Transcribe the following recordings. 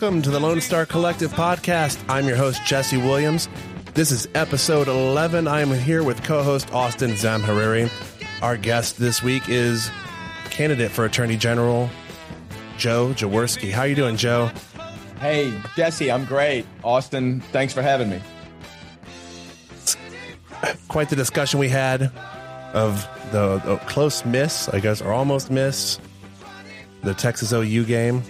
Welcome to the Lone Star Collective podcast. I'm your host, Jesse Williams. This is episode 11. I am here with co host Austin Zamhariri. Our guest this week is candidate for Attorney General Joe Jaworski. How are you doing, Joe? Hey, Jesse, I'm great. Austin, thanks for having me. Quite the discussion we had of the, the close miss, I guess, or almost miss, the Texas OU game.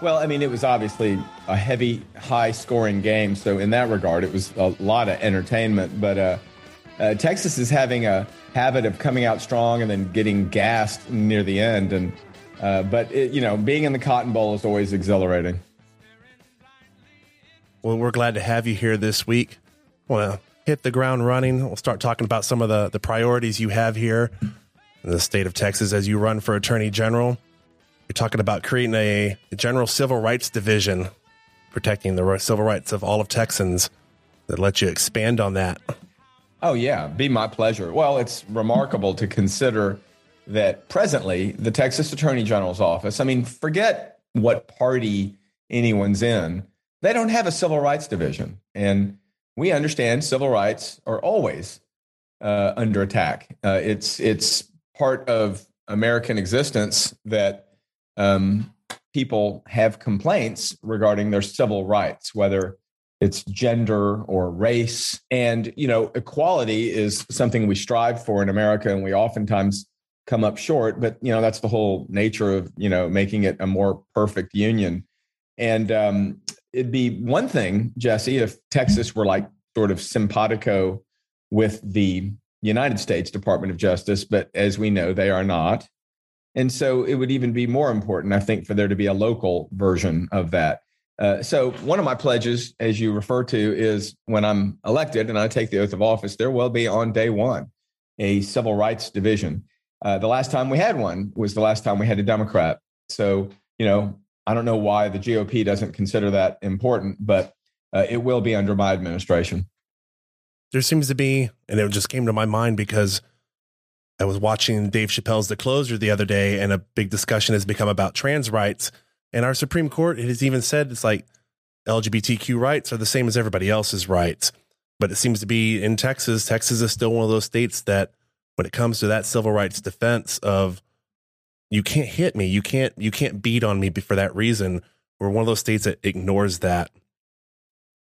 Well, I mean, it was obviously a heavy, high scoring game. So, in that regard, it was a lot of entertainment. But uh, uh, Texas is having a habit of coming out strong and then getting gassed near the end. And uh, but it, you know, being in the Cotton Bowl is always exhilarating. Well, we're glad to have you here this week. Well, hit the ground running. We'll start talking about some of the the priorities you have here in the state of Texas as you run for Attorney General. You're talking about creating a, general civil rights division, protecting the civil rights of all of Texans. That let you expand on that. Oh yeah, be my pleasure. Well, it's remarkable to consider that presently the Texas Attorney General's office. I mean, forget what party anyone's in. They don't have a civil rights division, and we understand civil rights are always uh, under attack. Uh, it's it's part of American existence that um, people have complaints regarding their civil rights, whether it's gender or race. And, you know, equality is something we strive for in America, and we oftentimes come up short. But, you know, that's the whole nature of, you know, making it a more perfect union. And um, it'd be one thing, Jesse, if Texas were like sort of simpatico with the United States Department of Justice, but as we know, they are not. And so it would even be more important, I think, for there to be a local version of that. Uh, so one of my pledges, as you refer to, is when I'm elected and I take the oath of office, there will be on day one a civil rights division. Uh, the last time we had one was the last time we had a Democrat. So you know, I don't know why the GOP doesn't consider that important, but uh, it will be under my administration. There seems to be, and it just came to my mind because I was watching Dave Chappelle's The Closer the other day, and a big discussion has become about trans rights. And our Supreme Court has even said it's like LGBTQ rights are the same as everybody else's rights. But it seems to be in Texas, Texas is still one of those states that when it comes to that civil rights defense of you can't hit me, you can't you can't beat on me for that reason. We're one of those states that ignores that.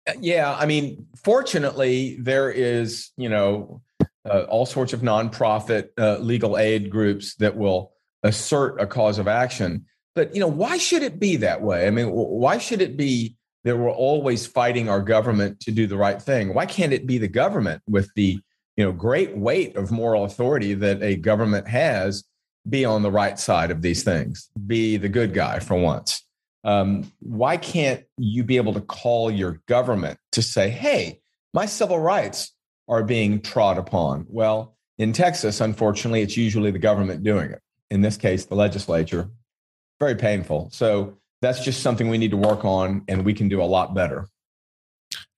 Uh, yeah, I mean, fortunately, there is, you know, uh, all sorts of nonprofit uh, legal aid groups that will assert a cause of action. But you know, why should it be that way? I mean, why should it be that we're always fighting our government to do the right thing? Why can't it be the government with the you know great weight of moral authority that a government has be on the right side of these things, be the good guy for once? Um, why can't you be able to call your government to say, "Hey, my civil rights are being trod upon. Well, in Texas, unfortunately, it's usually the government doing it. In this case, the legislature. Very painful. So that's just something we need to work on, and we can do a lot better.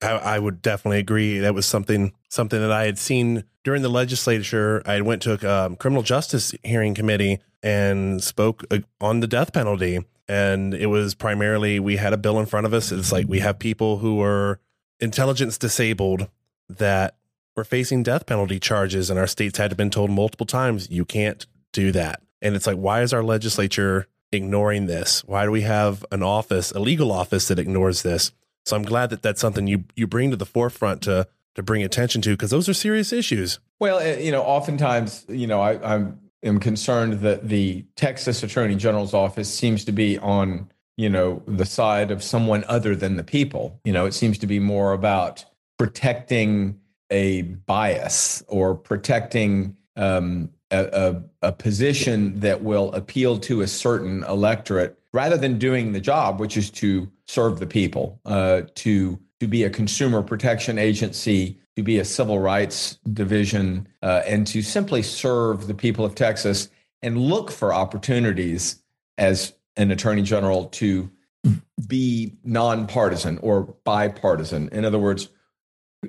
I, would definitely agree. That was something something that I had seen during the legislature. I went to a um, criminal justice hearing committee and spoke uh, on the death penalty. And it was primarily we had a bill in front of us. It's like we have people who are intelligence disabled that were facing death penalty charges, and our states had been told multiple times, you can't do that. And it's like, why is our legislature ignoring this? Why do we have an office, a legal office that ignores this? So I'm glad that that's something you you bring to the forefront to to bring attention to because those are serious issues. Well, eh, you know, oftentimes, you know, I, I'm am concerned that the Texas Attorney General's office seems to be on, you know, the side of someone other than the people. You know, it seems to be more about protecting a bias or protecting um, a, a, a, position that will appeal to a certain electorate rather than doing the job, which is to serve the people, uh, to to be a consumer protection agency, to be a civil rights division, uh, and to simply serve the people of Texas and look for opportunities as an attorney general to be nonpartisan or bipartisan. In other words,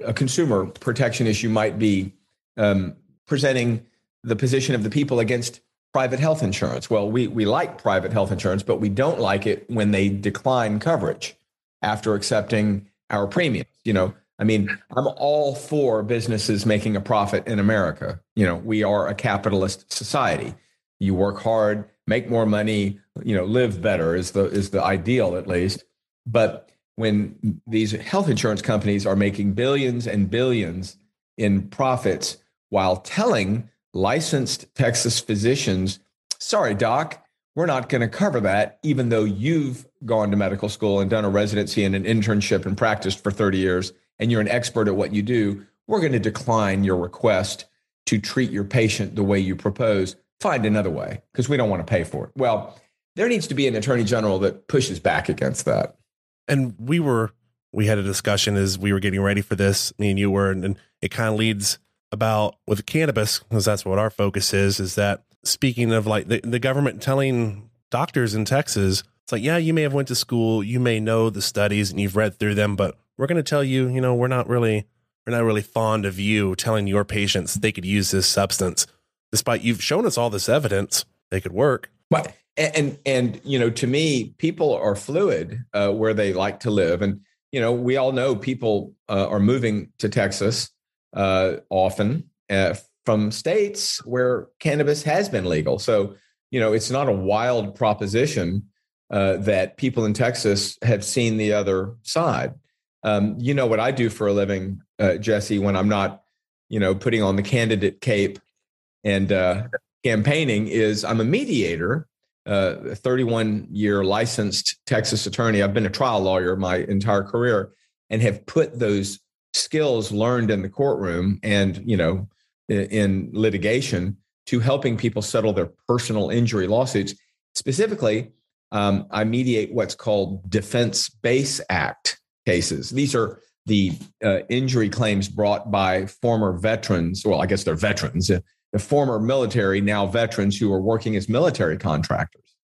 a consumer protection issue might be um, presenting the position of the people against private health insurance. Well, we, we like private health insurance, but we don't like it when they decline coverage after accepting our premiums. You know, I mean, I'm all for businesses making a profit in America. You know, we are a capitalist society. You work hard, make more money, you know, live better is the is the ideal at least. But when these health insurance companies are making billions and billions in profits while telling licensed Texas physicians, sorry, doc, we're not going to cover that, even though you've gone to medical school and done a residency and an internship and practiced for 30 years and you're an expert at what you do. We're going to decline your request to treat your patient the way you propose. Find another way because we don't want to pay for it. Well, there needs to be an attorney general that pushes back against that. And we were, we had a discussion as we were getting ready for this, me and you were, and, and it kind of leads about with cannabis because that's what our focus is is that speaking of like the, the government telling doctors in texas it's like yeah you may have went to school you may know the studies and you've read through them but we're going to tell you you know we're not really we're not really fond of you telling your patients they could use this substance. Despite you've shown us all this evidence they could work. But and and you know to me people are fluid uh, where they like to live and you know we all know people uh, are moving to texas uh, often uh, from states where cannabis has been legal. So, you know, it's not a wild proposition uh, that people in Texas have seen the other side. Um, you know what I do for a living, uh, Jesse, when I'm not, you know, putting on the candidate cape and campaigning is I'm a mediator, uh, a 31 year licensed Texas attorney. I've been a trial lawyer my entire career and have put those skills learned in the courtroom and you know in litigation to helping people settle their personal injury lawsuits. Specifically um, i mediate what's called defense base act cases. These are the uh, injury claims brought by former veterans. Well i guess they're veterans uh, the former military now veterans who are working as military contractors.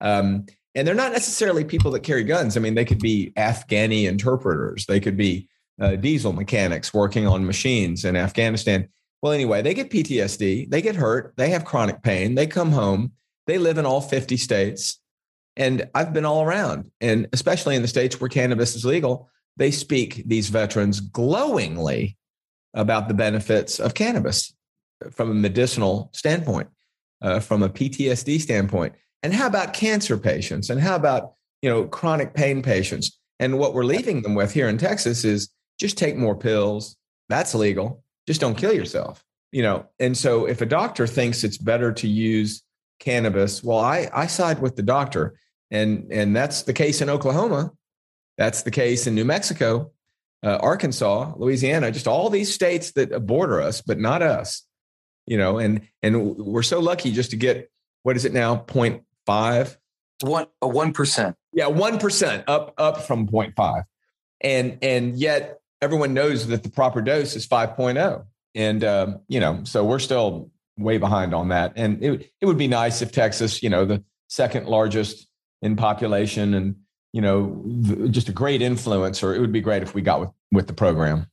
Um, and they're not necessarily people that carry guns. I mean they could be afghani interpreters. They could be uh, diesel mechanics working on machines in Afghanistan. Well, anyway, they get PTSD, they get hurt, they have chronic pain, they come home, they live in all 50 states. And I've been all around, and especially in the states where cannabis is legal, they speak, these veterans, glowingly about the benefits of cannabis from a medicinal standpoint, uh, from a PTSD standpoint. And how about cancer patients? And how about you know chronic pain patients? And what we're leaving them with here in Texas is just take more pills. That's legal. Just don't kill yourself. You know, and so if a doctor thinks it's better to use cannabis, well, I, I side with the doctor. And, and that's the case in Oklahoma. That's the case in New Mexico, uh, Arkansas, Louisiana, just all these states that border us, but not us. You know, and and we're so lucky just to get what is it now, 0.5? One a one percent. Yeah, one percent up up from 0.5. And and yet everyone knows that the proper dose is 5.0 and um, you know so we're still way behind on that and it, it would be nice if texas you know the second largest in population and you know just a great influencer it would be great if we got with with the program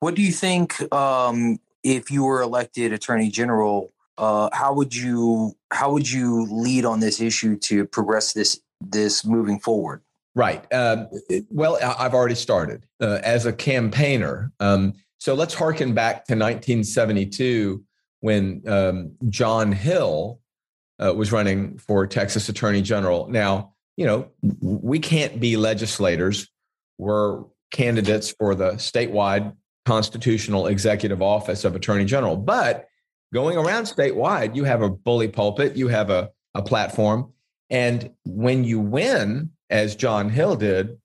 what do you think um, if you were elected attorney general uh, how would you how would you lead on this issue to progress this this moving forward Right. Um, well, I've already started uh, as a campaigner. Um, so let's harken back to 1972 when um, John Hill uh, was running for Texas Attorney General. Now, you know, we can't be legislators. We're candidates for the statewide constitutional executive office of Attorney General. But going around statewide, you have a bully pulpit, you have a, a platform. And when you win, as John Hill did,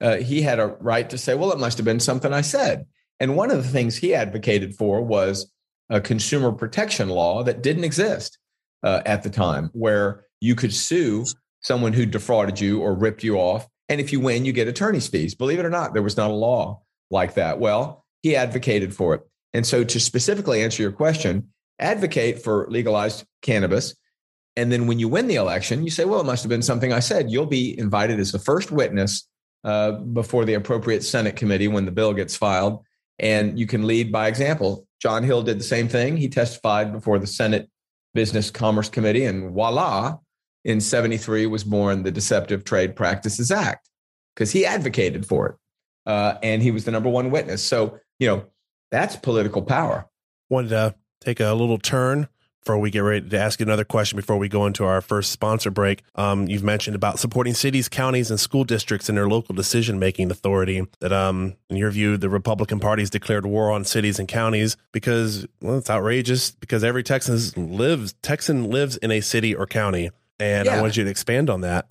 uh, he had a right to say, well, it must have been something I said. And one of the things he advocated for was a consumer protection law that didn't exist uh, at the time, where you could sue someone who defrauded you or ripped you off. And if you win, you get attorney's fees. Believe it or not, there was not a law like that. Well, he advocated for it. And so, to specifically answer your question, advocate for legalized cannabis and then when you win the election, you say, well, it must have been something I said. You'll be invited as the first witness uh, before the appropriate Senate committee when the bill gets filed. And you can lead by example. John Hill did the same thing. He testified before the Senate Business Commerce Committee, and voila, in 73 was born the Deceptive Trade Practices Act because he advocated for it. Uh, and he was the number one witness. So, you know, that's political power. Wanted to take a little turn before we get ready to ask you another question before we go into our first sponsor break. Um, you've mentioned about supporting cities, counties, and school districts in their local decision making authority. That, um, in your view, the Republican Party's declared war on cities and counties because well, it's outrageous. Because every Texan lives Texan lives in a city or county, and yeah. I wanted you to expand on that.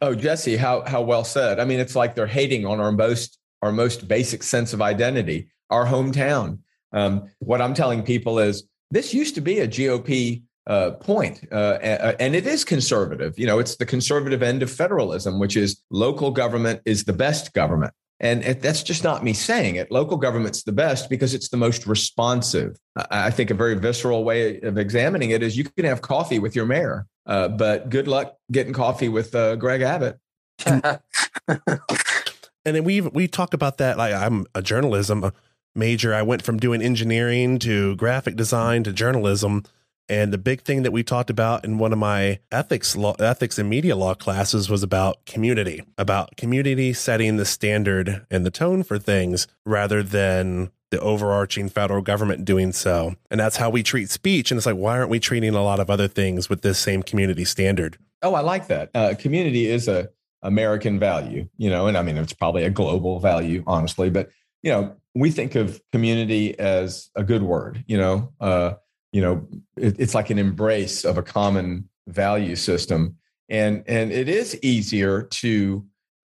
Oh, Jesse, how how well said. I mean, it's like they're hating on our most our most basic sense of identity, our hometown. Um, what I'm telling people is this used to be a GOP uh, point, uh, and it is conservative. You know, it's the conservative end of federalism, which is local government is the best government. And that's just not me saying it. Local government's the best because it's the most responsive. I think a very visceral way of examining it is you can have coffee with your mayor, uh, but good luck getting coffee with uh, Greg Abbott. and then we we talk about that. Like I'm a journalism major. I went from doing engineering to graphic design to journalism. And the big thing that we talked about in one of my ethics law, ethics and media law classes was about community, about community setting the standard and the tone for things rather than the overarching federal government doing so. And that's how we treat speech. And it's like, why aren't we treating a lot of other things with this same community standard? Oh, I like that. Uh, community is a American value, you know, and I mean, it's probably a global value, honestly, but you know, we think of community as a good word, you know, uh, you know, it, it's like an embrace of a common value system. And, and it is easier to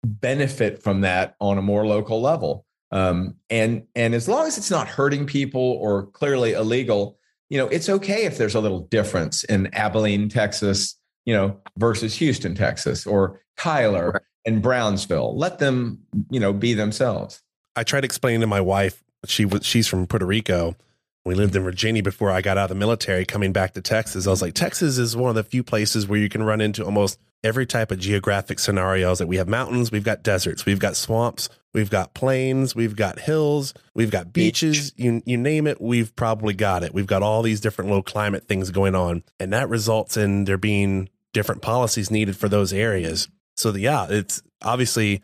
benefit from that on a more local level. Um, and, and as long as it's not hurting people or clearly illegal, you know, it's okay if there's a little difference in Abilene, Texas, you know, versus Houston, Texas, or Tyler and Brownsville. Let them, you know, be themselves. I tried explaining to my wife. She was she's from Puerto Rico. We lived in Virginia before I got out of the military. Coming back to Texas, I was like, Texas is one of the few places where you can run into almost every type of geographic scenarios. That we have mountains, we've got deserts, we've got swamps, we've got plains, we've got hills, we've got beaches. Beach. You you name it, we've probably got it. We've got all these different low climate things going on, and that results in there being different policies needed for those areas. So the, yeah, it's obviously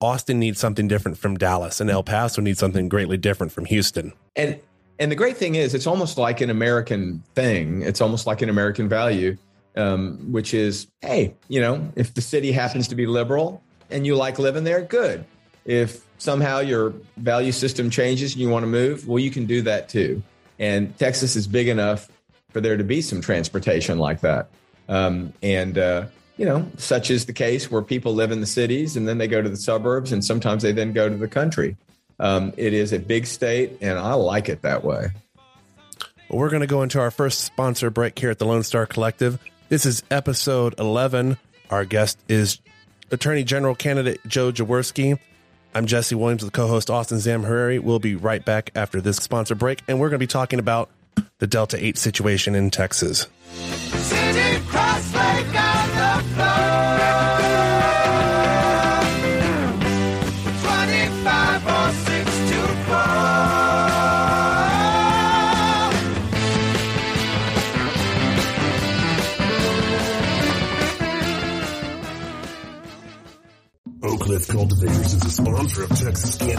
Austin needs something different from Dallas, and El Paso needs something greatly different from Houston. And and the great thing is, it's almost like an American thing. It's almost like an American value, um, which is, hey, you know, if the city happens to be liberal and you like living there, good. If somehow your value system changes and you want to move, well, you can do that too. And Texas is big enough for there to be some transportation like that. Um, and uh, you know, such is the case where people live in the cities and then they go to the suburbs and sometimes they then go to the country. Um, it is a big state and I like it that way. Well, we're going to go into our first sponsor break here at the Lone Star Collective. This is episode 11. Our guest is Attorney General candidate Joe Jaworski. I'm Jesse Williams, the co host Austin Zamhariri. We'll be right back after this sponsor break, and we're going to be talking about the Delta 8 situation in Texas.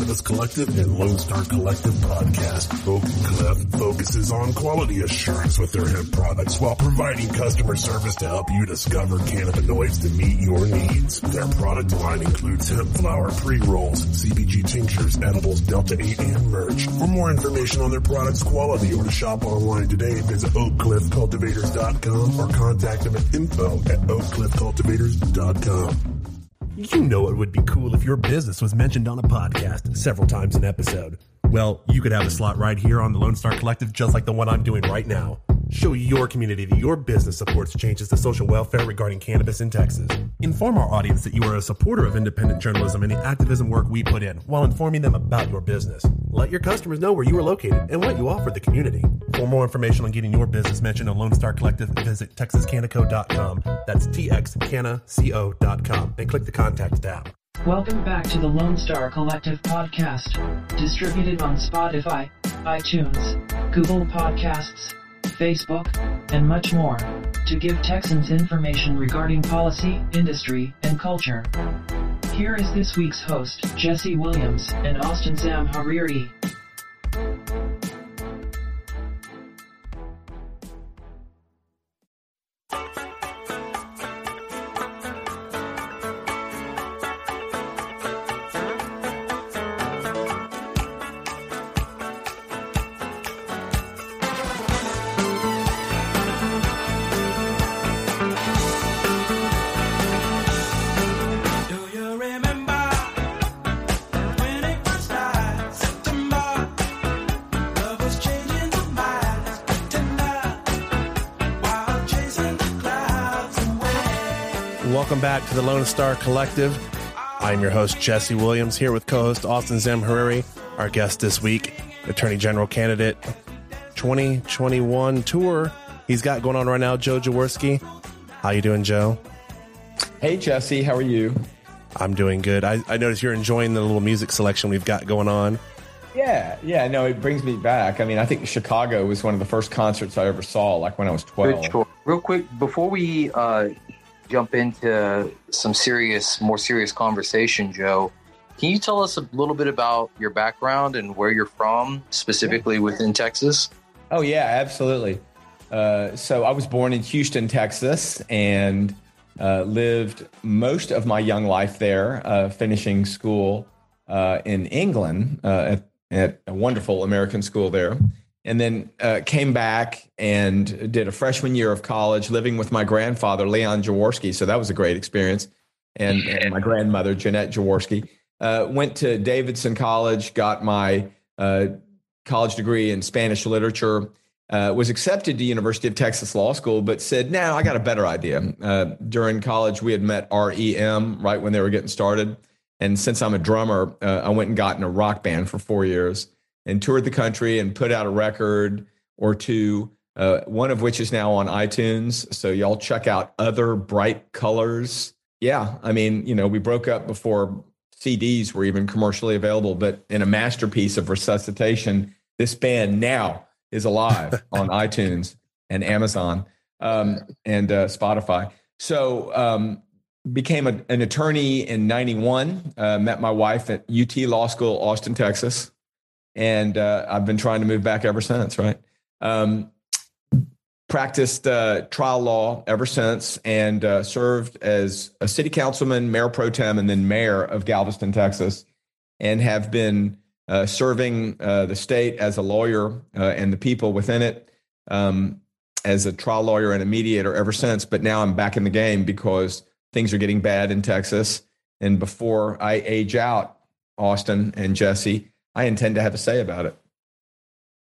Cannabis Collective and Lone Star Collective podcast. Oak Cliff focuses on quality assurance with their hemp products while providing customer service to help you discover cannabinoids to meet your needs. Their product line includes hemp flower pre-rolls, CBG tinctures, edibles, Delta 8, and merch. For more information on their products quality or to shop online today, visit oakcliffcultivators.com or contact them at info at oakcliffcultivators.com. You know it would be cool if your business was mentioned on a podcast several times an episode. Well, you could have a slot right here on the Lone Star Collective, just like the one I'm doing right now. Show your community that your business supports changes to social welfare regarding cannabis in Texas. Inform our audience that you are a supporter of independent journalism and the activism work we put in while informing them about your business. Let your customers know where you are located and what you offer the community. For more information on getting your business mentioned on Lone Star Collective, visit texascannaco.com. That's txcannaco.com and click the contact tab. Welcome back to the Lone Star Collective podcast, distributed on Spotify, iTunes, Google Podcasts, Facebook, and much more to give Texans information regarding policy, industry, and culture. Here is this week's host, Jesse Williams and Austin Zamhariri. Do to the Lone Star Collective. I'm your host, Jesse Williams, here with co host Austin Zamhariri. Our guest this week, Attorney General candidate 2021 tour he's got going on right now, Joe Jaworski. How you doing, Joe? Hey, Jesse, how are you? I'm doing good. I, I notice you're enjoying the little music selection we've got going on. Yeah, yeah, no, it brings me back. I mean, I think Chicago was one of the first concerts I ever saw, like when I was 12. Real quick, before we uh, jump into some serious, more serious conversation, Joe, can you tell us a little bit about your background and where you're from, specifically within Texas? Oh yeah, absolutely. Uh, so I was born in Houston, Texas, and uh, lived most of my young life there, uh, finishing school uh, in England uh, at, at a wonderful American school there, and then uh, came back and did a freshman year of college, living with my grandfather Leon Jaworski. So that was a great experience, and, and my grandmother Jeanette Jaworski. Uh, went to Davidson College, got my uh, college degree in Spanish literature. Uh, was accepted to University of Texas Law School, but said, "Now I got a better idea." Uh, during college, we had met REM right when they were getting started, and since I'm a drummer, uh, I went and got in a rock band for four years and toured the country and put out a record or two. Uh, one of which is now on iTunes. So y'all check out Other Bright Colors. Yeah, I mean, you know, we broke up before CDs were even commercially available, but in a masterpiece of resuscitation, this band now is alive on iTunes and Amazon um, and uh, Spotify. So um, became a, an attorney in 91, uh, met my wife at UT Law School, Austin, Texas. And uh, I've been trying to move back ever since, right? Um, practiced uh, trial law ever since and uh, served as a city councilman, mayor pro tem, and then mayor of Galveston, Texas, and have been uh, serving uh, the state as a lawyer uh, and the people within it um, as a trial lawyer and a mediator ever since. But now I'm back in the game because things are getting bad in Texas. And before I age out, Austin and Jesse, I intend to have a say about it.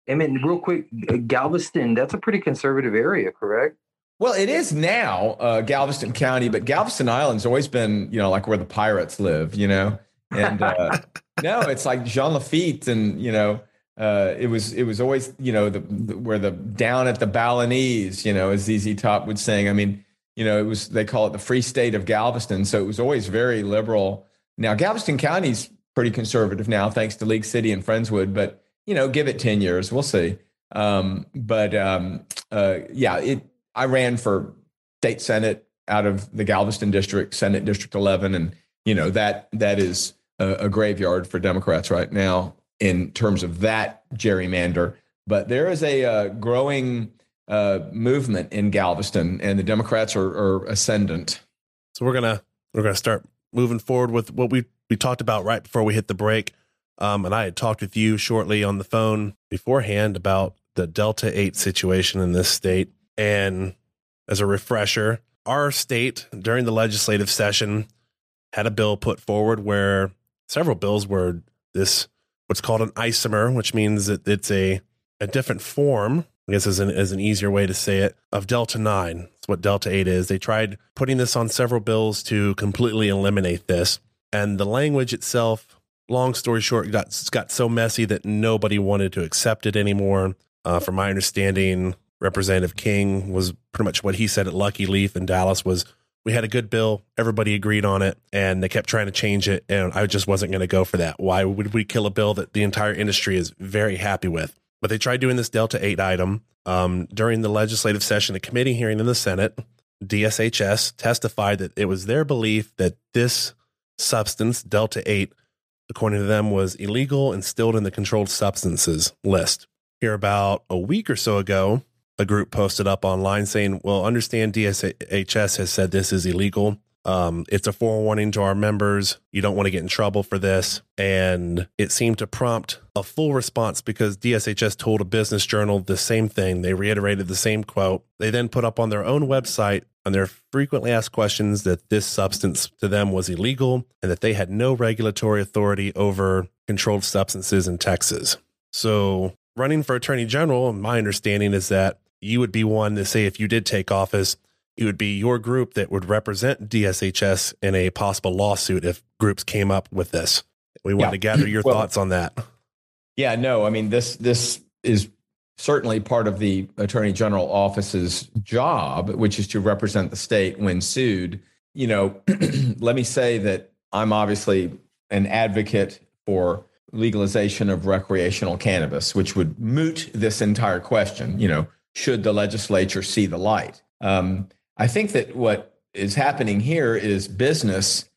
I mean, real quick, Galveston, that's a pretty conservative area, correct? Well, it is now uh, Galveston County, but Galveston Island's always been, you know, like where the pirates live, you know. And uh, no, it's like Jean Lafitte, and you know, uh, it was it was always, you know, the, the where the down at the Balinese, you know, as ZZ Top would sing. I mean, you know, it was they call it the Free State of Galveston, so it was always very liberal. Now Galveston County's pretty conservative now, thanks to League City and Friendswood, but you know, give it 10 years. We'll see. Um, but um, uh, yeah, it, I ran for state senate out of the Galveston district, Senate District 11. And, you know, that that is a, a graveyard for Democrats right now in terms of that gerrymander. But there is a uh, growing uh, movement in Galveston, and the Democrats are, are ascendant. So we're gonna we're gonna start moving forward with what we we talked about right before we hit the break. Um, and I had talked with you shortly on the phone beforehand about the Delta 8 situation in this state. And as a refresher, our state during the legislative session had a bill put forward where several bills were this what's called an isomer, which means that it's a, a different form, I guess is an, is an easier way to say it, of Delta 9. It's what Delta 8 is. They tried putting this on several bills to completely eliminate this. And the language itself long story short, got got so messy that nobody wanted to accept it anymore. Uh, from my understanding, Representative King was pretty much what he said at Lucky Leaf in Dallas was we had a good bill, everybody agreed on it, and they kept trying to change it, and I just wasn't going to go for that. Why would we kill a bill that the entire industry is very happy with? But they tried doing this Delta 8 item. Um, during the legislative session, a committee hearing in the Senate, DSHS testified that it was their belief that this substance, Delta 8, according to them, was illegal and still in the controlled substances list. Here, about a week or so ago, a group posted up online saying, Well, understand DSHS has said this is illegal. Um, it's a forewarning to our members. You don't want to get in trouble for this. And it seemed to prompt a full response because DSHS told a business journal the same thing. They reiterated the same quote. They then put up on their own website on their frequently asked questions that this substance to them was illegal and that they had no regulatory authority over controlled substances in Texas. So, running for attorney general, my understanding is that you would be one to say if you did take office, it would be your group that would represent DSHS in a possible lawsuit if groups came up with this. We want Yeah. to gather your Well- thoughts on that. Yeah, no, I mean this this is certainly part of the Attorney General office's job, which is to represent the state when sued. You know, let me say that I'm obviously an advocate for legalization of recreational cannabis, which would moot this entire question. You know, should the legislature see the light? Um, I think that what is happening here is business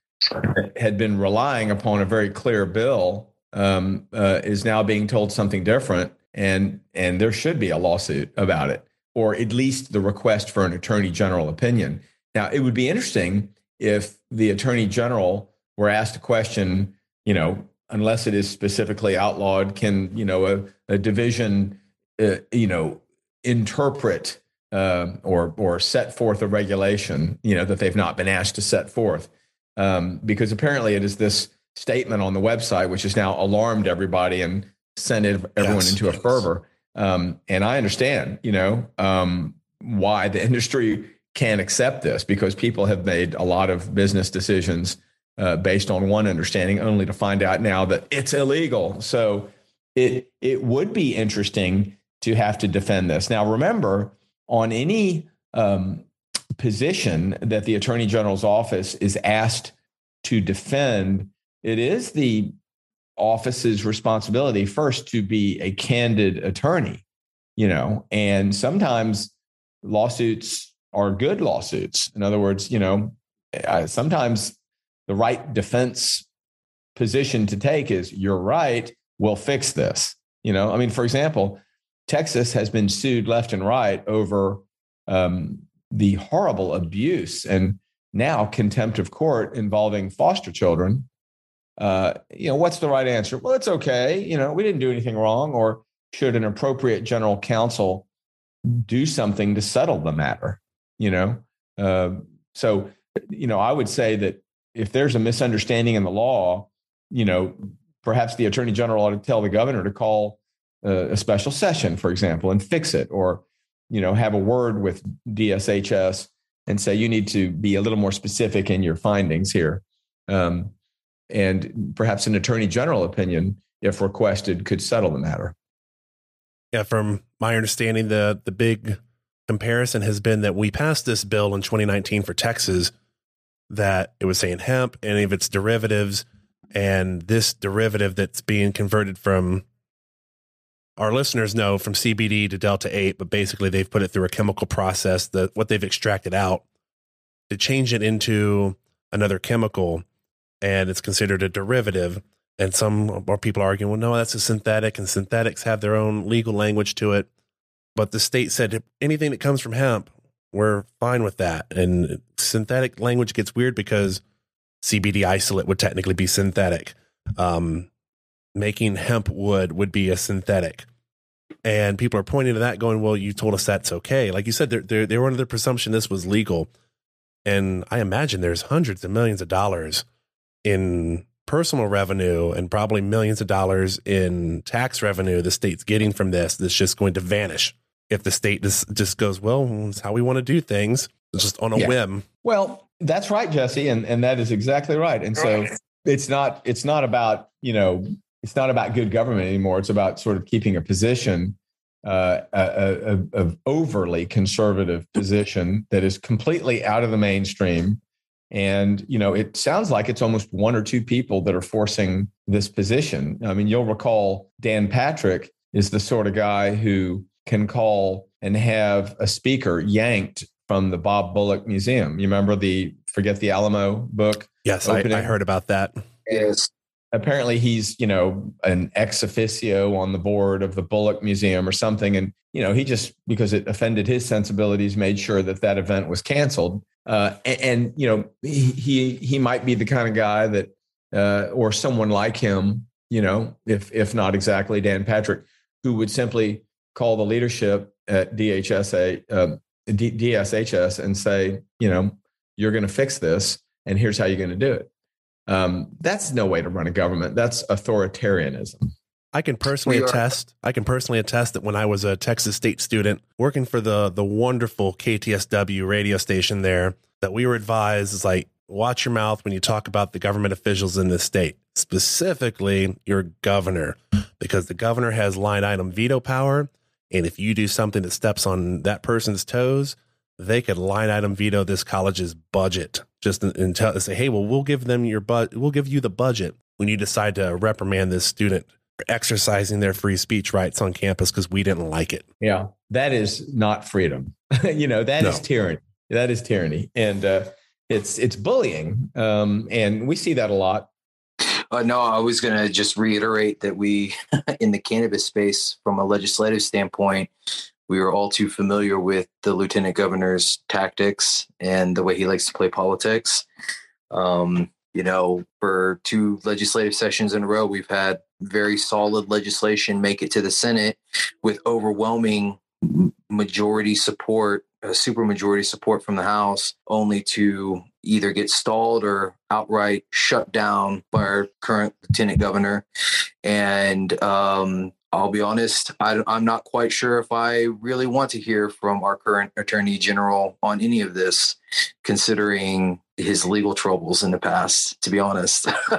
had been relying upon a very clear bill um, uh, is now being told something different, and and there should be a lawsuit about it, or at least the request for an attorney general opinion. Now, it would be interesting if the attorney general were asked a question, you know, unless it is specifically outlawed, can you know a, a division, uh, you know, interpret uh, or or set forth a regulation, you know, that they've not been asked to set forth, um, because apparently it is this statement on the website which has now alarmed everybody and sent everyone Yes, into a yes. fervor. Um, and I understand, you know, um, why the industry can't accept this because people have made a lot of business decisions uh, based on one understanding, only to find out now that it's illegal. So it it would be interesting to have to defend this. Now, remember, on any um, position that the Attorney General's office is asked to defend, it is the office's responsibility first to be a candid attorney, you know, and sometimes lawsuits are good lawsuits. In other words, you know, sometimes the right defense position to take is you're right, we'll fix this. You know, I mean, for example, Texas has been sued left and right over um, the horrible abuse and now contempt of court involving foster children. Uh, you know, what's the right answer? Well, it's okay. You know, we didn't do anything wrong. Or should an appropriate general counsel do something to settle the matter? You know, uh, so you know, I would say that if there's a misunderstanding in the law, you know, perhaps the attorney general ought to tell the governor to call uh, a special session, for example, and fix it, or you know, have a word with DSHS and say you need to be a little more specific in your findings here, um, and perhaps an attorney general opinion, if requested, could settle the matter. Yeah, from my understanding, the the big comparison has been that we passed this bill in 2019 for Texas that it was saying hemp, any of its derivatives, and this derivative that's being converted from our listeners know from CBD to Delta 8, but basically they've put it through a chemical process that what they've extracted out to change it into another chemical and it's considered a derivative. And some people are arguing, well, no, that's a synthetic, and synthetics have their own legal language to it. But the state said anything that comes from hemp, we're fine with that. And synthetic language gets weird because CBD isolate would technically be synthetic. Um, making hemp wood would be a synthetic. And people are pointing to that, going, well, you told us that's okay. Like you said, they're, they're, they were under the presumption this was legal. And I imagine there's hundreds of millions of dollars in personal revenue and probably millions of dollars in tax revenue the state's getting from this that's just going to vanish if the state just, just goes, well, it's how we want to do things, it's just on a Yeah. whim. Well, that's right, Jesse, and and that is exactly right. And so it's not it's not about you know it's not about good government anymore. It's about sort of keeping a position, uh, a, a, a, a overly conservative position that is completely out of the mainstream. And you know, it sounds like it's almost one or two people that are forcing this position. I mean, you'll recall Dan Patrick is the sort of guy who can call and have a speaker yanked from the Bob Bullock Museum. You remember the Forget the Alamo book? Yes, I, I heard about that. Yes. Apparently he's you know an ex officio on the board of the Bullock Museum or something, and you know he just because it offended his sensibilities made sure that that event was canceled. Uh, and, and you know he, he might be the kind of guy that uh, or someone like him, you know, if if not exactly Dan Patrick, who would simply call the leadership at DHSA um, D, DSHS and say, you know, you're going to fix this, and here's how you're going to do it. Um, that's no way to run a government. That's authoritarianism. I can personally are- attest. I can personally attest that when I was a Texas State student working for the the wonderful KTSW radio station there, that we were advised is like watch your mouth when you talk about the government officials in this state, specifically your governor, because the governor has line item veto power, and if you do something that steps on that person's toes, they could line item veto this college's budget. Just and and tell say, hey, well, we'll give them your but we'll give you the budget when you decide to reprimand this student for exercising their free speech rights on campus because we didn't like it. Yeah, that is not freedom. you know, that is No. tyranny. That is tyranny, and uh, it's it's bullying. Um, and we see that a lot. Uh, no, I was going to just reiterate that we, in the cannabis space, from a legislative standpoint, we are all too familiar with the lieutenant governor's tactics and the way he likes to play politics. Um, you know, for two legislative sessions in a row, we've had very solid legislation make it to the Senate with overwhelming majority support, uh, super majority support from the House, only to either get stalled or outright shut down by our current lieutenant governor. And um, I'll be honest, I, I'm not quite sure if I really want to hear from our current attorney general on any of this, considering his legal troubles in the past. To be honest,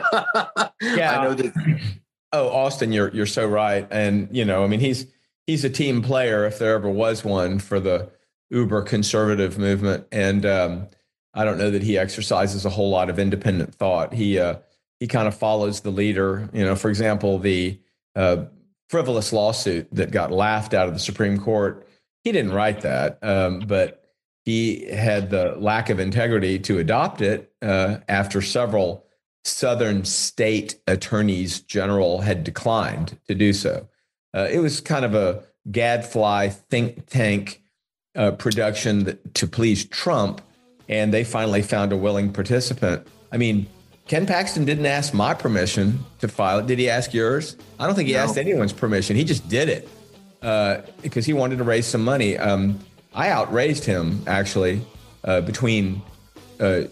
Yeah. I know that. Oh, Austin, you're you're so right. And you know, I mean, he's he's a team player if there ever was one for the uber conservative movement. And um, I don't know that he exercises a whole lot of independent thought. He uh, he kind of follows the leader. You know, for example, the uh, frivolous lawsuit that got laughed out of the Supreme Court. He didn't write that, um, but he had the lack of integrity to adopt it uh, after several Southern state attorneys general had declined to do so. Uh, it was kind of a gadfly think tank uh, production that, to please Trump, and they finally found a willing participant. I mean, Ken Paxton didn't ask my permission to file it. Did he ask yours? I don't think he No. asked anyone's permission. He just did it uh, because he wanted to raise some money. Um, I outraised him actually uh, between uh,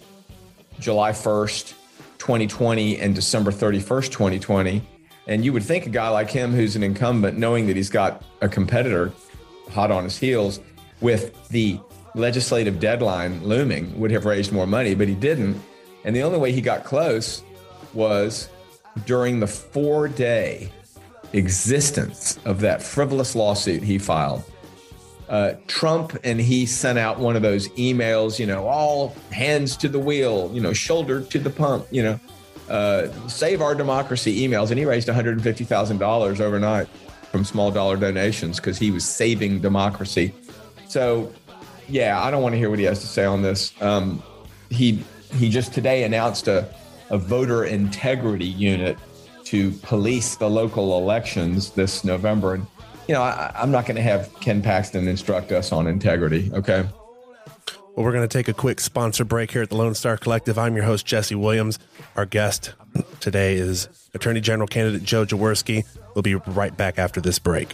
July 1st, 2020 and December 31st, 2020. And you would think a guy like him, who's an incumbent, knowing that he's got a competitor hot on his heels with the legislative deadline looming, would have raised more money, but he didn't. And the only way he got close was during the four day existence of that frivolous lawsuit he filed. Uh, Trump and he sent out one of those emails, you know, all hands to the wheel, you know, shoulder to the pump, you know, uh, save our democracy emails. And he raised $150,000 overnight from small dollar donations because he was saving democracy. So, yeah, I don't want to hear what he has to say on this. Um, he he just today announced a, a voter integrity unit to police the local elections this November. And, you know, I, I'm not going to have Ken Paxton instruct us on integrity. Okay. Well, we're going to take a quick sponsor break here at the Lone Star Collective. I'm your host, Jesse Williams. Our guest today is Attorney General candidate Joe Jaworski. We'll be right back after this break.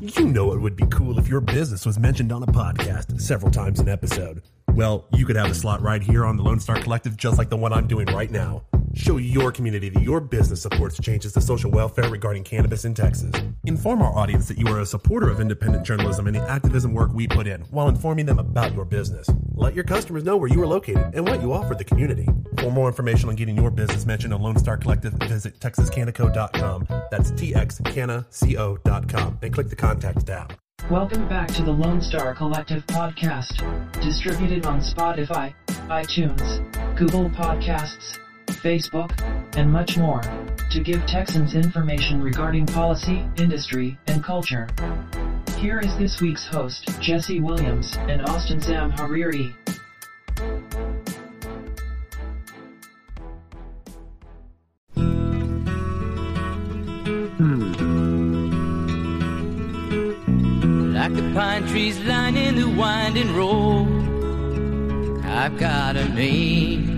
You know it would be cool if your business was mentioned on a podcast several times an episode. Well, you could have a slot right here on the Lone Star Collective, just like the one I'm doing right now. Show your community that your business supports changes to social welfare regarding cannabis in Texas. Inform our audience that you are a supporter of independent journalism and the activism work we put in while informing them about your business. Let your customers know where you are located and what you offer the community. For more information on getting your business mentioned on Lone Star Collective, visit texascanaco.com. That's txcanaco.com and click the contact tab. Welcome back to the Lone Star Collective podcast, distributed on Spotify, iTunes, Google Podcasts, Facebook, and much more, to give Texans information regarding policy, industry, and culture. Here is this week's host, Jesse Williams and Austin Sam Hariri. Hmm. Like the pine trees lining the winding road. I've got a name.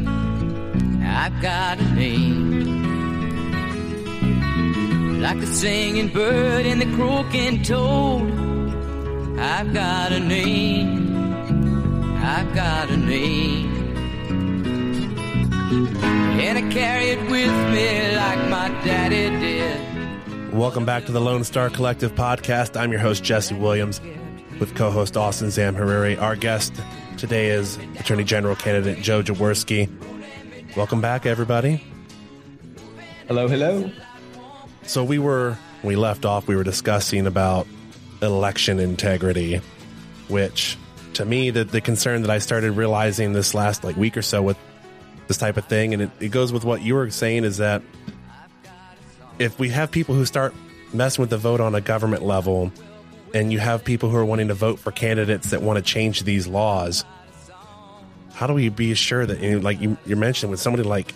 I've got a name. Like the singing bird and the croaking toad. I've got a name. I've got a name. And I carry it with me like my daddy did. Welcome back to the Lone Star Collective podcast. I'm your host, Jesse Williams, with co host Austin Sam Hariri. Our guest today is Attorney General candidate Joe Jaworski. Welcome back, everybody. Hello, hello. So, we were we left off, we were discussing about election integrity, which to me, the, the concern that I started realizing this last like week or so with this type of thing, and it, it goes with what you were saying, is that if we have people who start messing with the vote on a government level and you have people who are wanting to vote for candidates that want to change these laws how do we be sure that you like you, you mentioned with somebody like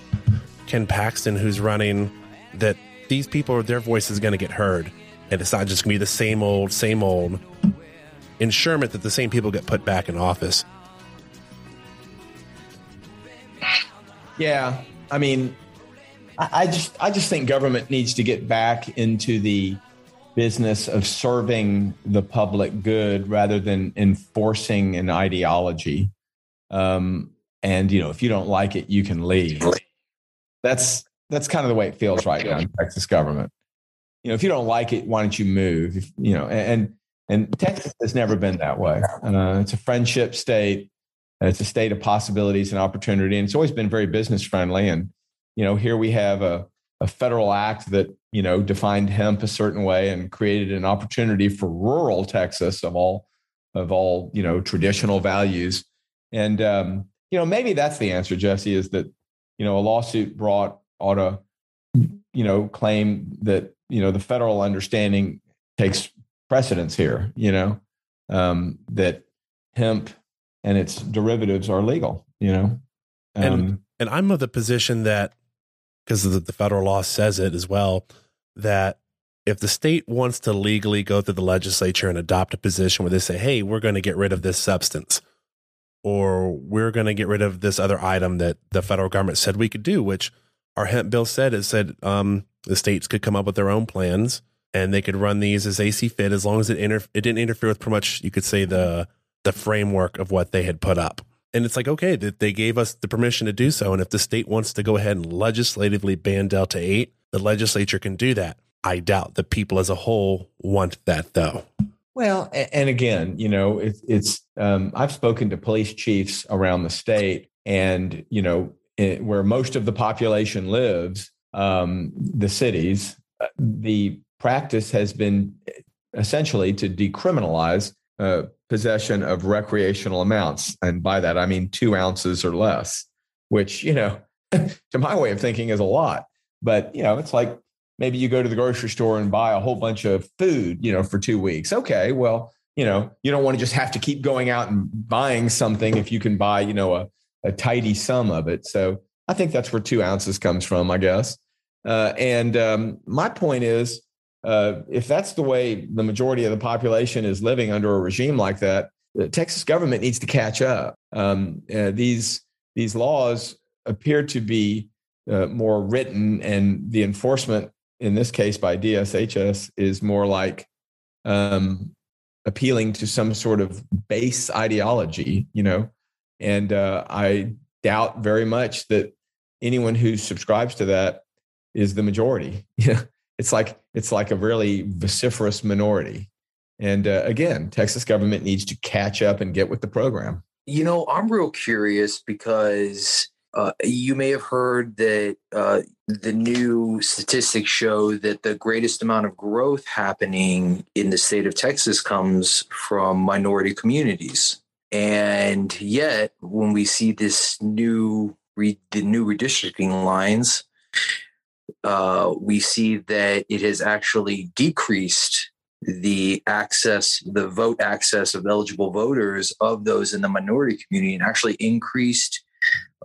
ken paxton who's running that these people their voice is going to get heard and it's not just going to be the same old same old ensurement that the same people get put back in office Yeah, I mean, I just I just think government needs to get back into the business of serving the public good rather than enforcing an ideology. Um, and you know, if you don't like it, you can leave. That's that's kind of the way it feels right now in Texas government. You know, if you don't like it, why don't you move? If, you know, and and Texas has never been that way. Uh, it's a friendship state. It's a state of possibilities and opportunity, and it's always been very business friendly. And you know, here we have a, a federal act that you know defined hemp a certain way and created an opportunity for rural Texas of all of all you know traditional values. And um, you know, maybe that's the answer, Jesse, is that you know a lawsuit brought ought to you know claim that you know the federal understanding takes precedence here. You know um, that hemp and its derivatives are legal. You know, um, and and I'm of the position that because the, the federal law says it as well that if the state wants to legally go through the legislature and adopt a position where they say, "Hey, we're going to get rid of this substance," or "We're going to get rid of this other item that the federal government said we could do," which our hemp bill said it said um, the states could come up with their own plans and they could run these as they see fit as long as it inter- it didn't interfere with pretty much you could say the the framework of what they had put up. And it's like, okay, that they gave us the permission to do so. And if the state wants to go ahead and legislatively ban Delta 8, the legislature can do that. I doubt the people as a whole want that, though. Well, and again, you know, it's, it's um, I've spoken to police chiefs around the state, and you know, it, where most of the population lives, um, the cities, uh, the practice has been essentially to decriminalize uh, possession of recreational amounts, and by that I mean two ounces or less, which you know, to my way of thinking, is a lot. But you know, it's like maybe you go to the grocery store and buy a whole bunch of food, you know, for two weeks. Okay, well, you know, you don't want to just have to keep going out and buying something if you can buy, you know, a, a tidy sum of it. So I think that's where two ounces comes from, I guess. Uh, and um, my point is, uh, if that's the way the majority of the population is living under a regime like that, the Texas government needs to catch up. Um, uh, these these laws appear to be uh, more written, and the enforcement in this case by DSHS is more like um, appealing to some sort of base ideology, you know. And uh, I doubt very much that anyone who subscribes to that is the majority. Yeah, it's like it's like a really vociferous minority. And uh, again, Texas government needs to catch up and get with the program. You know, I'm real curious because uh, you may have heard that uh, the new statistics show that the greatest amount of growth happening in the state of Texas comes from minority communities. And yet, when we see this new re- the new redistricting lines, uh, we see that it has actually decreased the access, the vote access of eligible voters of those in the minority community, and actually increased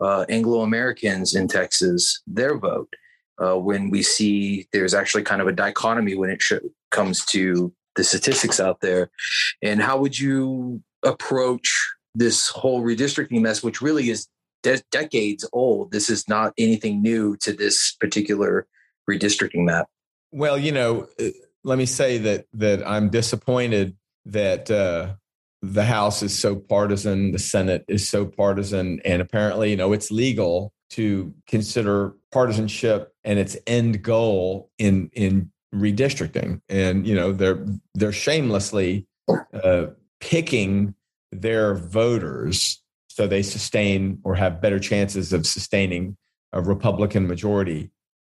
uh, Anglo Americans in Texas their vote. Uh, when we see there's actually kind of a dichotomy when it sh- comes to the statistics out there, and how would you approach this whole redistricting mess, which really is de- decades old? This is not anything new to this particular redistricting map. Well, you know, uh, let me say that that I'm disappointed that uh, the House is so partisan, the Senate is so partisan, and apparently, you know, it's legal to consider partisanship and its end goal in in redistricting, and you know, they're they're shamelessly uh, picking their voters so they sustain or have better chances of sustaining a Republican majority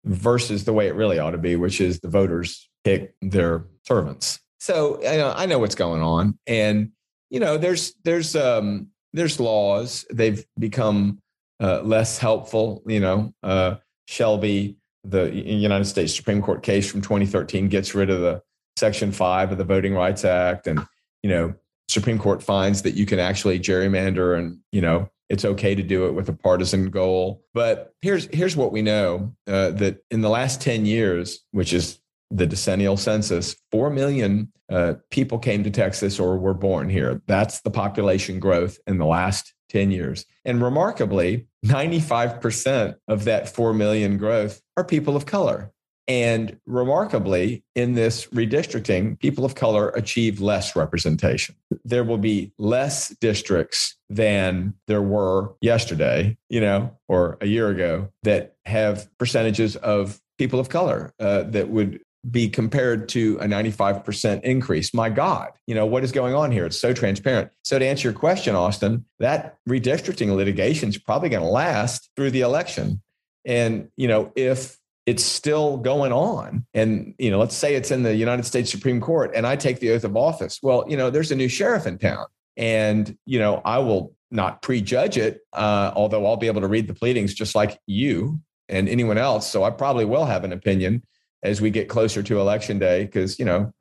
versus the way it really ought to be, which is the voters pick their servants. So you know, I know what's going on, and you know, there's there's um, there's laws. They've become uh, less helpful. You know, uh, Shelby, the United States Supreme Court case from 2013, gets rid of the Section Five of the Voting Rights Act, and you know, Supreme Court finds that you can actually gerrymander, and you know, it's okay to do it with a partisan goal. But here's here's what we know uh, that in the last 10 years, which is the decennial census, 4 million uh, people came to Texas or were born here. That's the population growth in the last 10 years. And remarkably, 95% of that 4 million growth are people of color. And remarkably, in this redistricting, people of color achieve less representation. There will be less districts than there were yesterday, you know, or a year ago that have percentages of people of color uh, that would be compared to a 95% increase. My God, you know, what is going on here? It's so transparent. So, to answer your question, Austin, that redistricting litigation is probably going to last through the election. And, you know, if it's still going on and you know let's say it's in the united states supreme court and i take the oath of office well you know there's a new sheriff in town and you know i will not prejudge it uh, although i'll be able to read the pleadings just like you and anyone else so i probably will have an opinion as we get closer to election day because you know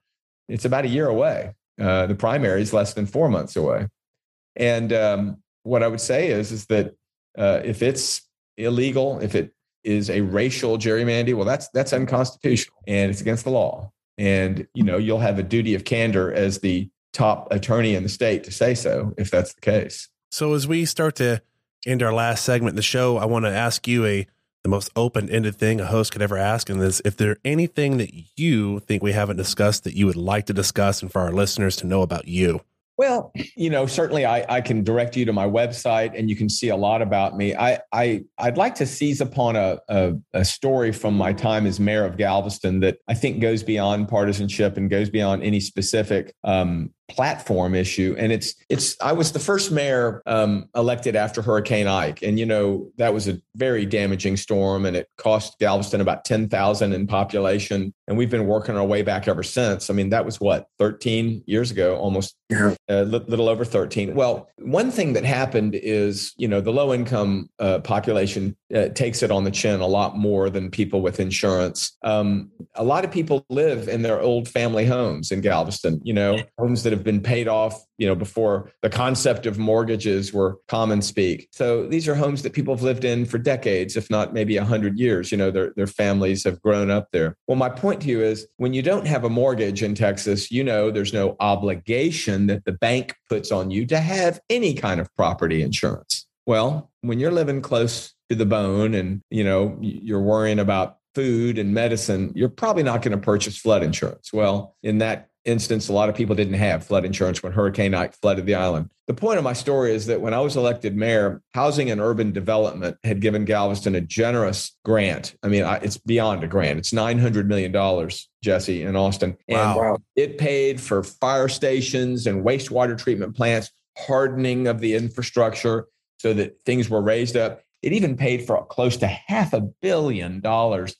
it's about a year away uh, the primary is less than four months away and um, what i would say is is that uh, if it's illegal if it is a racial gerrymander, well, that's that's unconstitutional and it's against the law. And you know, you'll have a duty of candor as the top attorney in the state to say so if that's the case. So as we start to end our last segment of the show, I want to ask you a the most open-ended thing a host could ever ask, and is if there anything that you think we haven't discussed that you would like to discuss and for our listeners to know about you. Well, you know, certainly I, I can direct you to my website and you can see a lot about me. I, I I'd like to seize upon a, a, a story from my time as mayor of Galveston that I think goes beyond partisanship and goes beyond any specific um, platform issue. And it's it's i was the first mayor um, elected after hurricane ike. And you know that was a very damaging storm and it cost galveston about 10000 in population. And we've been working our way back ever since. I mean that was what 13 years ago almost? A uh, little over 13 well one thing that happened is you know the low income uh, population uh, takes it on the chin a lot more than people with insurance. Um, a lot of people live in their old family homes in galveston you know homes that have been paid off, you know, before the concept of mortgages were common speak. So these are homes that people have lived in for decades, if not maybe a hundred years. You know, their their families have grown up there. Well, my point to you is when you don't have a mortgage in Texas, you know there's no obligation that the bank puts on you to have any kind of property insurance. Well, when you're living close to the bone and you know you're worrying about food and medicine, you're probably not going to purchase flood insurance. Well, in that instance, a lot of people didn't have flood insurance when Hurricane Ike flooded the island. The point of my story is that when I was elected mayor, Housing and Urban Development had given Galveston a generous grant. I mean, it's beyond a grant. It's $900 million, Jesse, in Austin. And Wow. it paid for fire stations and wastewater treatment plants, hardening of the infrastructure so that things were raised up. It even paid for close to half a billion dollars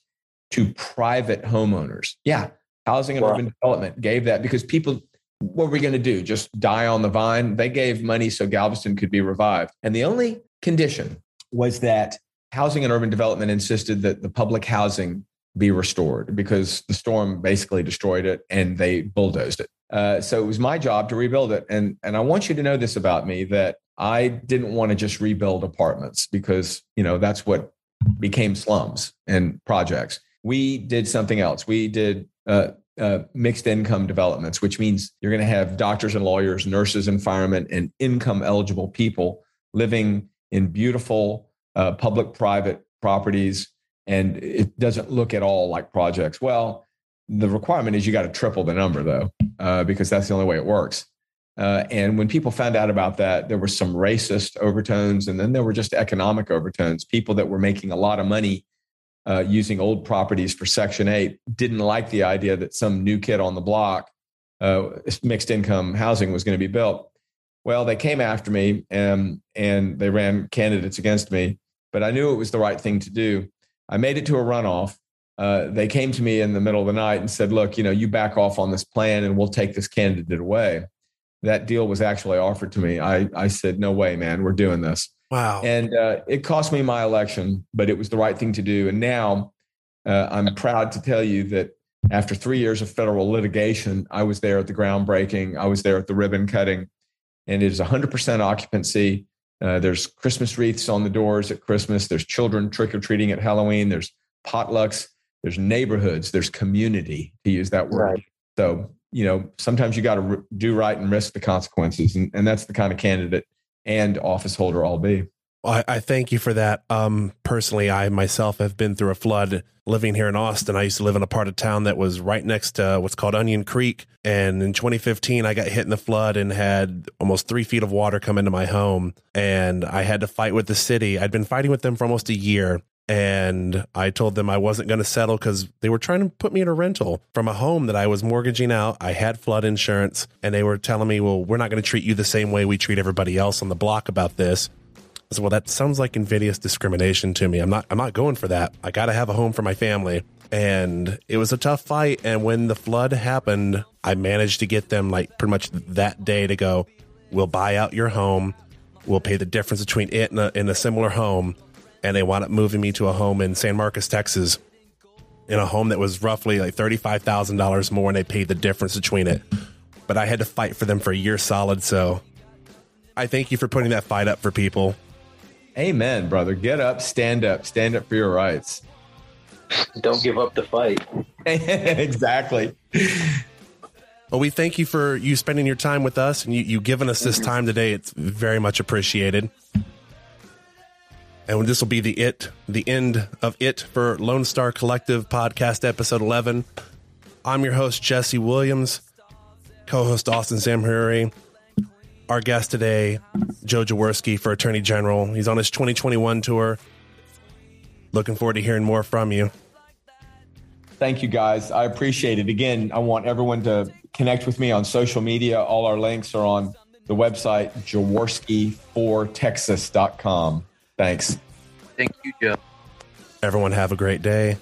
to private homeowners. Yeah, Housing and Wow. Urban Development gave that because people, what were we going to do? Just die on the vine? They gave money so Galveston could be revived. And the only condition was that Housing and Urban Development insisted that the public housing be restored because the storm basically destroyed it and they bulldozed it. Uh, so it was my job to rebuild it. And, and I want you to know this about me that I didn't want to just rebuild apartments because, you know, that's what became slums and projects. We did something else. We did uh, uh, mixed income developments, which means you're going to have doctors and lawyers, nurses and firemen, and income eligible people living in beautiful uh, public private properties. And it doesn't look at all like projects. Well, the requirement is you got to triple the number, though, uh, because that's the only way it works. Uh, and when people found out about that, there were some racist overtones, and then there were just economic overtones. People that were making a lot of money uh, using old properties for Section 8 didn't like the idea that some new kid on the block, uh, mixed income housing was going to be built. Well, they came after me and, and they ran candidates against me, but I knew it was the right thing to do. I made it to a runoff. Uh, they came to me in the middle of the night and said, Look, you know, you back off on this plan and we'll take this candidate away. That deal was actually offered to me. I, I said, No way, man, we're doing this. Wow. And uh, it cost me my election, but it was the right thing to do. And now uh, I'm proud to tell you that after three years of federal litigation, I was there at the groundbreaking, I was there at the ribbon cutting, and it is 100% occupancy. Uh, there's Christmas wreaths on the doors at Christmas. There's children trick or treating at Halloween. There's potlucks. There's neighborhoods. There's community, to use that word. Right. So, you know, sometimes you got to do right and risk the consequences. And, and that's the kind of candidate and office holder I'll be. I, I thank you for that. Um, personally, I myself have been through a flood living here in Austin. I used to live in a part of town that was right next to what's called Onion Creek. And in 2015, I got hit in the flood and had almost three feet of water come into my home. And I had to fight with the city. I'd been fighting with them for almost a year. And I told them I wasn't going to settle because they were trying to put me in a rental from a home that I was mortgaging out. I had flood insurance, and they were telling me, well, we're not going to treat you the same way we treat everybody else on the block about this. I said, well, that sounds like invidious discrimination to me. I'm not, I'm not going for that. I got to have a home for my family. And it was a tough fight. And when the flood happened, I managed to get them like pretty much that day to go, we'll buy out your home. We'll pay the difference between it and a, and a similar home. And they wound up moving me to a home in San Marcos, Texas, in a home that was roughly like $35,000 more. And they paid the difference between it. But I had to fight for them for a year solid. So I thank you for putting that fight up for people. Amen, brother. Get up, stand up, stand up for your rights. Don't give up the fight. exactly. Well, we thank you for you spending your time with us and you, you giving us this time today. It's very much appreciated. And this will be the it, the end of it for Lone Star Collective podcast episode 11. I'm your host, Jesse Williams, co host Austin Zamhuri. Our guest today, Joe Jaworski for Attorney General. He's on his 2021 tour. Looking forward to hearing more from you. Thank you, guys. I appreciate it. Again, I want everyone to connect with me on social media. All our links are on the website, jaworski4texas.com. Thanks. Thank you, Joe. Everyone, have a great day.